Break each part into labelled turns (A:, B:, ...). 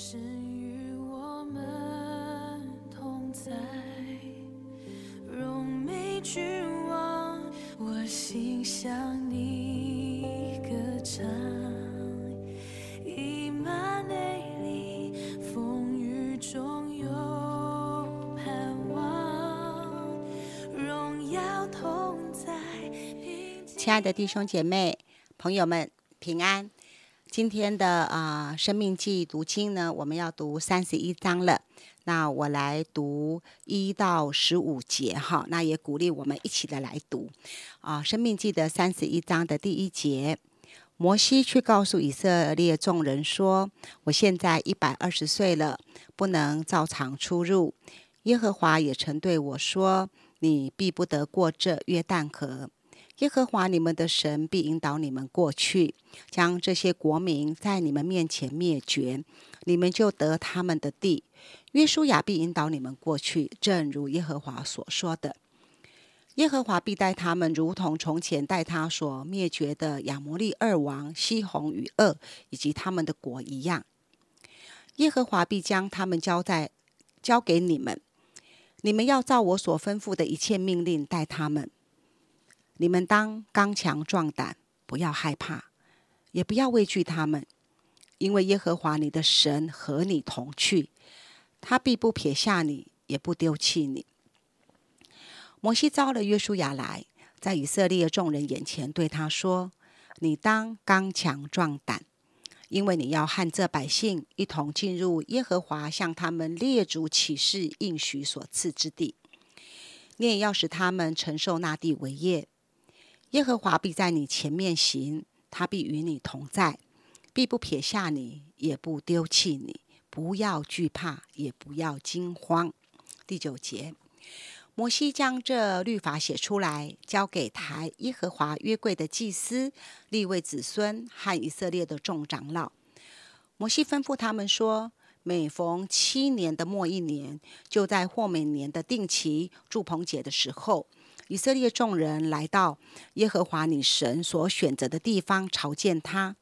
A: 神与我们同在，荣美君王，我心向你歌唱。以马内利，风雨中有盼望，荣耀同在。
B: 亲爱的弟兄姐妹、朋友们，平安。今天的啊、生命记》读经呢，我们要读三十一章了。那我来读一到十五节哈，那也鼓励我们一起的来读啊，生命记》的三十一章的第一节。摩西去告诉以色列众人说：“我现在一百二十岁了，不能照常出入。耶和华也曾对我说：你必不得过这约旦河。耶和华你们的神必引导你们过去，将这些国民在你们面前灭绝，你们就得他们的地。约书亚必引导你们过去，正如耶和华所说的。耶和华必待他们如同从前待他所灭绝的亚摩利二王西宏与恶以及他们的国一样。耶和华必将他们交在交给你们，你们要照我所吩咐的一切命令待他们。你们当刚强壮胆，不要害怕，也不要畏惧他们，因为耶和华你的神和你同去，他必不撇下你，也不丢弃你。摩西招了约书亚来，在以色列众人眼前对他说：“你当刚强壮胆，因为你要和这百姓一同进入耶和华向他们列祖起誓应许所赐之地。你也要使他们承受那地为业。耶和华必在你前面行，他必与你同在，必不撇下你，也不丢弃你。不要惧怕，也不要惊慌。”第九节。摩西将这律法写出来，交给台耶和华约柜的祭司、立位子孙和以色列的众长老。摩西吩咐他们说：每逢七年的末一年，就在或每年的定期祝棚节的时候，以色列众人来到耶和华你神所选择的地方朝见他。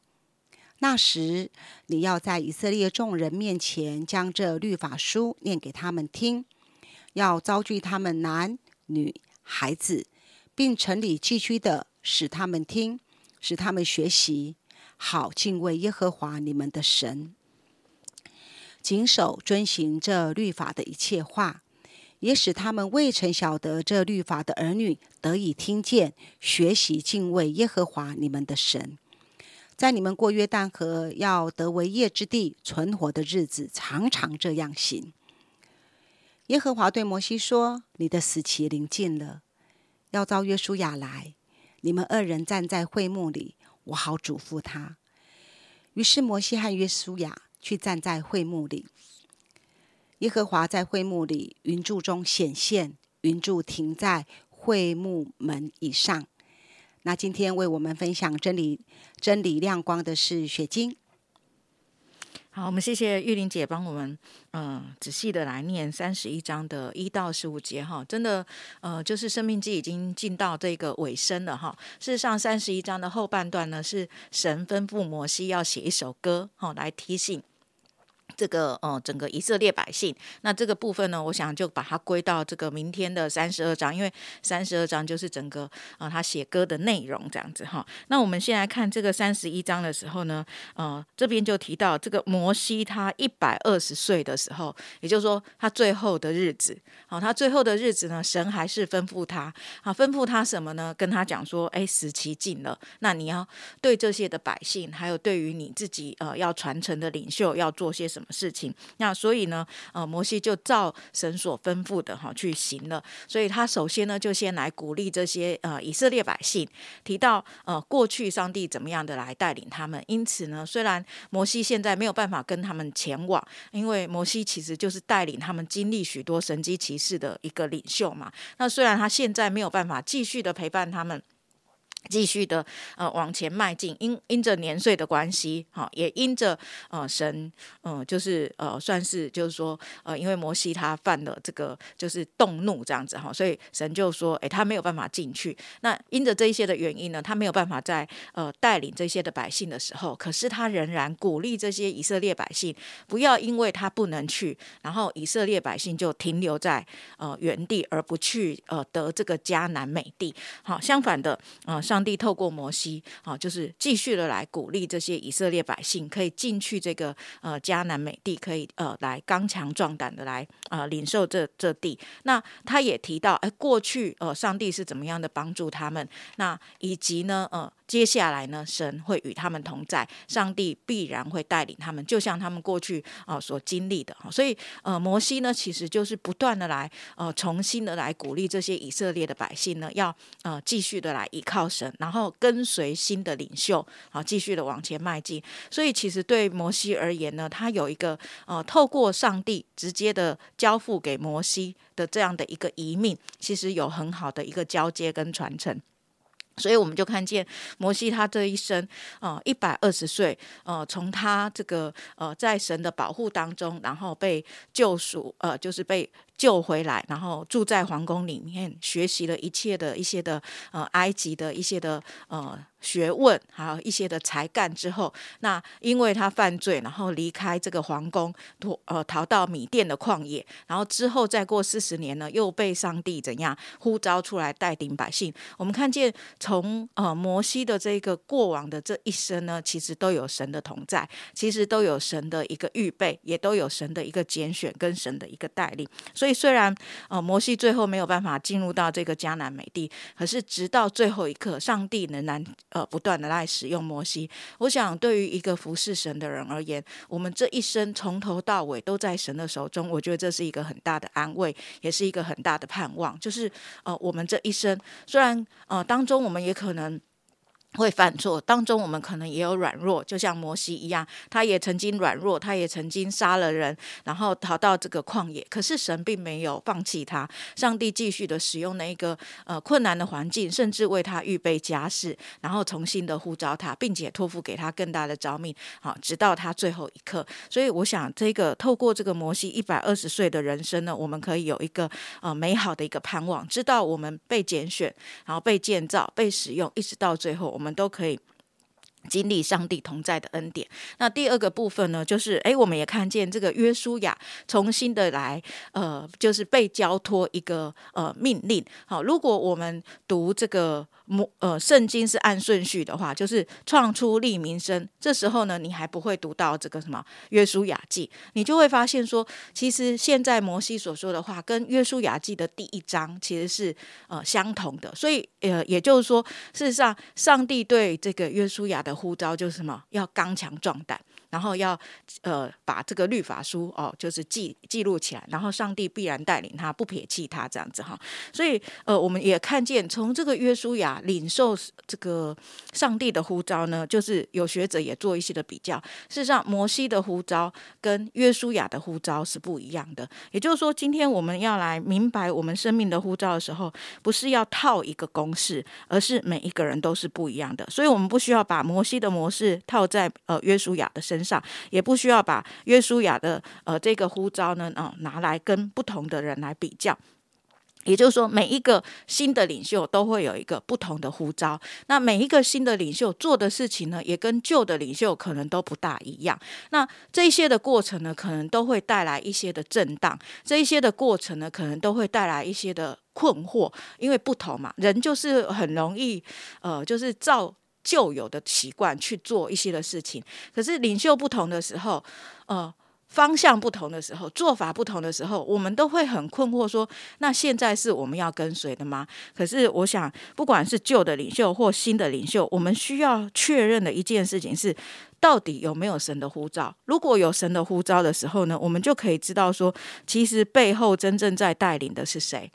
B: 那时，你要在以色列众人面前将这律法书念给他们听。要招聚他们男女孩子，并城里寄居的，使他们听，使他们学习，好敬畏耶和华你们的神，谨守遵行这律法的一切话，也使他们未曾晓得这律法的儿女得以听见，学习敬畏耶和华你们的神。在你们过约旦河要得为业之地存活的日子，常常这样行。耶和华对摩西说：“你的死期临近了，要召约书亚来，你们二人站在会幕里，我好嘱咐他。”于是摩西和约书亚去站在会幕里。耶和华在会幕里云柱中显现，云柱停在会幕门以上。那今天为我们分享真理、真理亮光的是雪晶。
C: 好，我们谢谢玉玲姐帮我们嗯、仔细的来念三十一章的一到十五节哈，真的呃就是生命记已经进到这个尾声了哈。事实上，三十一章的后半段呢是神吩咐摩西要写一首歌哈来提醒。这个呃，整个以色列百姓，那这个部分呢，我想就把它归到这个明天的三十二章，因为三十二章就是整个啊、他写歌的内容这样子哈。那我们先来看这个三十一章的时候呢，呃，这边就提到这个摩西他一百二十岁的时候，也就是说他最后的日子，好、他最后的日子呢，神还是吩咐他啊，吩咐他什么呢？跟他讲说，哎，时期近了，那你要对这些的百姓，还有对于你自己呃要传承的领袖，要做些什么事情？那所以呢，呃，摩西就照神所吩咐的哈去行了。所以他首先呢，就先来鼓励这些呃以色列百姓，提到呃过去上帝怎么样的来带领他们。因此呢，虽然摩西现在没有办法跟他们前往，因为摩西其实就是带领他们经历许多神机骑士的一个领袖嘛。那虽然他现在没有办法继续的陪伴他们。继续的呃往前迈进，因因着年岁的关系，哈，也因着呃神，嗯，就是呃算是就是说呃，因为摩西他犯了这个就是动怒这样子哈，所以神就说，哎，他没有办法进去。那因着这一些的原因呢，他没有办法在呃带领这些的百姓的时候，可是他仍然鼓励这些以色列百姓不要因为他不能去，然后以色列百姓就停留在呃原地而不去呃得这个迦南美地。好，相反的，呃上。上帝透过摩西啊，就是继续的来鼓励这些以色列百姓，可以进去这个呃迦南美地，可以呃来刚强壮胆的来呃领受这这地。那他也提到，哎，过去呃上帝是怎么样的帮助他们，那以及呢呃。接下来呢，神会与他们同在，上帝必然会带领他们，就像他们过去啊所经历的。所以，呃，摩西呢，其实就是不断的来，呃，重新的来鼓励这些以色列的百姓呢，要呃继续的来依靠神，然后跟随新的领袖，好，继续的往前迈进。所以，其实对摩西而言呢，他有一个呃，透过上帝直接的交付给摩西的这样的一个遗命，其实有很好的一个交接跟传承。所以我们就看见摩西他这一生，呃，一百二十岁，呃，从他这个呃在神的保护当中，然后被救赎，呃，就是被。救回来，然后住在皇宫里面，学习了一切的一些的呃埃及的一些的呃学问，还有一些的才干之后，那因为他犯罪，然后离开这个皇宫，逃呃逃到米甸的旷野，然后之后再过四十年呢，又被上帝怎样呼召出来带领百姓。我们看见从呃摩西的这个过往的这一生呢，其实都有神的同在，其实都有神的一个预备，也都有神的一个拣选跟神的一个带领，所以。所以虽然呃摩西最后没有办法进入到这个迦南美地，可是直到最后一刻，上帝仍然呃不断的来使用摩西。我想对于一个服侍神的人而言，我们这一生从头到尾都在神的手中，我觉得这是一个很大的安慰，也是一个很大的盼望。就是呃我们这一生虽然呃当中我们也可能。会犯错，当中我们可能也有软弱，就像摩西一样，他也曾经软弱，他也曾经杀了人，然后逃到这个旷野。可是神并没有放弃他，上帝继续的使用那一个呃困难的环境，甚至为他预备家事，然后重新的呼召他，并且托付给他更大的召命，好，直到他最后一刻。所以我想，这个透过这个摩西一百二十岁的人生呢，我们可以有一个呃美好的一个盼望，知道我们被拣选，然后被建造、被使用，一直到最后我们。我们都可以经历上帝同在的恩典。那第二个部分呢，就是哎，我们也看见这个约书亚重新的来，呃，就是被交托一个呃命令。好，如果我们读这个。摩呃，圣经是按顺序的话，就是创出立民生。这时候呢，你还不会读到这个什么约书亚记，你就会发现说，其实现在摩西所说的话跟约书亚记的第一章其实是呃相同的。所以呃，也就是说，事实上，上帝对这个约书亚的呼召就是什么，要刚强壮胆。然后要呃把这个律法书哦，就是记记录起来，然后上帝必然带领他，不撇弃他这样子哈。所以呃，我们也看见从这个约书亚领受这个上帝的呼召呢，就是有学者也做一些的比较。事实上，摩西的呼召跟约书亚的呼召是不一样的。也就是说，今天我们要来明白我们生命的呼召的时候，不是要套一个公式，而是每一个人都是不一样的。所以我们不需要把摩西的模式套在呃约书亚的身。上上也不需要把约书亚的呃这个呼召呢啊拿来跟不同的人来比较，也就是说每一个新的领袖都会有一个不同的呼召，那每一个新的领袖做的事情呢也跟旧的领袖可能都不大一样，那这一些的过程呢可能都会带来一些的震荡，这一些的过程呢可能都会带来一些的困惑，因为不同嘛，人就是很容易呃就是照。旧有的习惯去做一些的事情，可是领袖不同的时候，呃，方向不同的时候，做法不同的时候，我们都会很困惑，说那现在是我们要跟随的吗？可是我想，不管是旧的领袖或新的领袖，我们需要确认的一件事情是，到底有没有神的呼召？如果有神的呼召的时候呢，我们就可以知道说，其实背后真正在带领的是谁？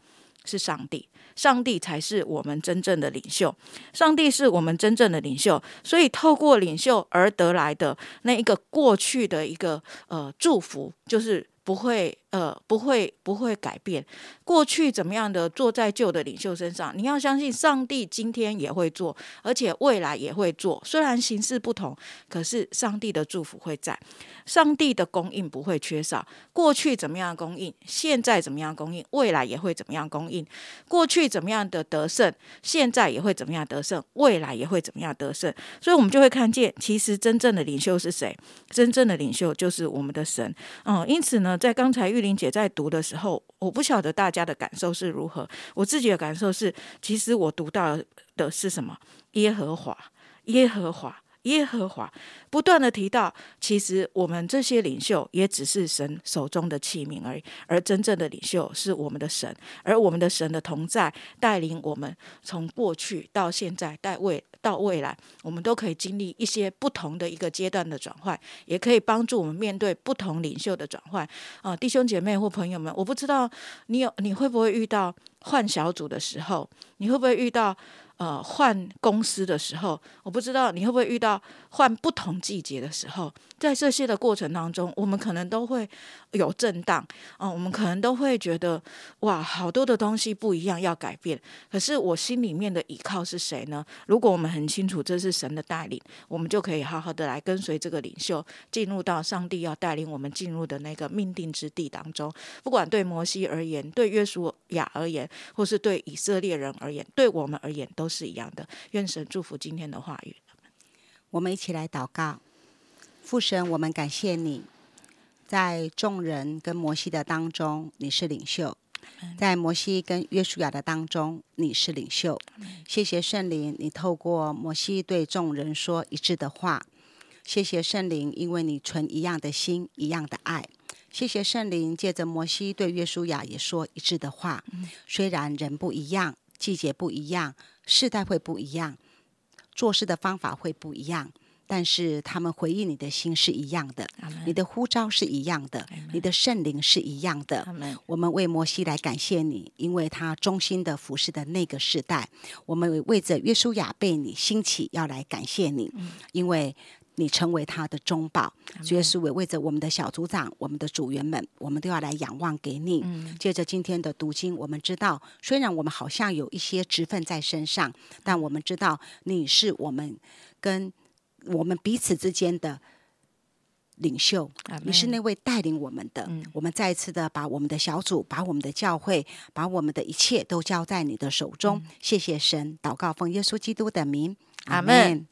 C: 是上帝。上帝才是我们真正的领袖，上帝是我们真正的领袖，所以透过领袖而得来的那一个过去的一个呃祝福，就是不会，呃，不会，不会改变。过去怎么样的坐在旧的领袖身上，你要相信上帝今天也会做，而且未来也会做。虽然形式不同，可是上帝的祝福会在，上帝的供应不会缺少。过去怎么样供应，现在怎么样供应，未来也会怎么样供应。过去怎么样的得胜，现在也会怎么样得胜，未来也会怎么样得胜。所以，我们就会看见，其实真正的领袖是谁？真正的领袖就是我们的神。嗯，因此呢。在刚才玉玲姐在读的时候，我不晓得大家的感受是如何。我自己的感受是，其实我读到的是什么？耶和华，耶和华。耶和华不断的提到，其实我们这些领袖也只是神手中的器皿而已，而真正的领袖是我们的神，而我们的神的同在带领我们从过去到现在，带未到未来，我们都可以经历一些不同的一个阶段的转换，也可以帮助我们面对不同领袖的转换。啊，弟兄姐妹或朋友们，我不知道你有你会不会遇到换小组的时候，你会不会遇到？呃，换公司的时候，我不知道你会不会遇到换不同季节的时候，在这些的过程当中，我们可能都会有震荡，嗯，我们可能都会觉得哇，好多的东西不一样，要改变。可是我心里面的依靠是谁呢？如果我们很清楚这是神的带领，我们就可以好好的来跟随这个领袖，进入到上帝要带领我们进入的那个命定之地当中。不管对摩西而言，对约书亚而言，或是对以色列人而言，对我们而言，都。是一样的，愿神祝福今天的话语。
B: 我们一起来祷告，父神，我们感谢你，在众人跟摩西的当中，你是领袖；在摩西跟约书亚的当中，你是领袖。谢谢圣灵，你透过摩西对众人说一致的话。谢谢圣灵，因为你存一样的心，一样的爱。谢谢圣灵，借着摩西对约书亚也说一致的话。虽然人不一样，季节不一样。世代会不一样，做事的方法会不一样，但是他们回应你的心是一样的，你的呼召是一样的，你的圣灵是一样的。我们为摩西来感谢你，因为他忠心的服侍的那个时代；我们为着约书亚被你兴起，要来感谢你，因为。你成为他的中保，主耶稣为为着我们的小组长、我们的组员们，我们都要来仰望给你。接着今天的读经，我们知道，虽然我们好像有一些职分在身上，但我们知道你是我们跟我们彼此之间的领袖，你是那位带领我们的。我们再一次的把我们的小组、把我们的教会、把我们的一切都交在你的手中。谢谢神，祷告奉耶稣基督的名，阿门。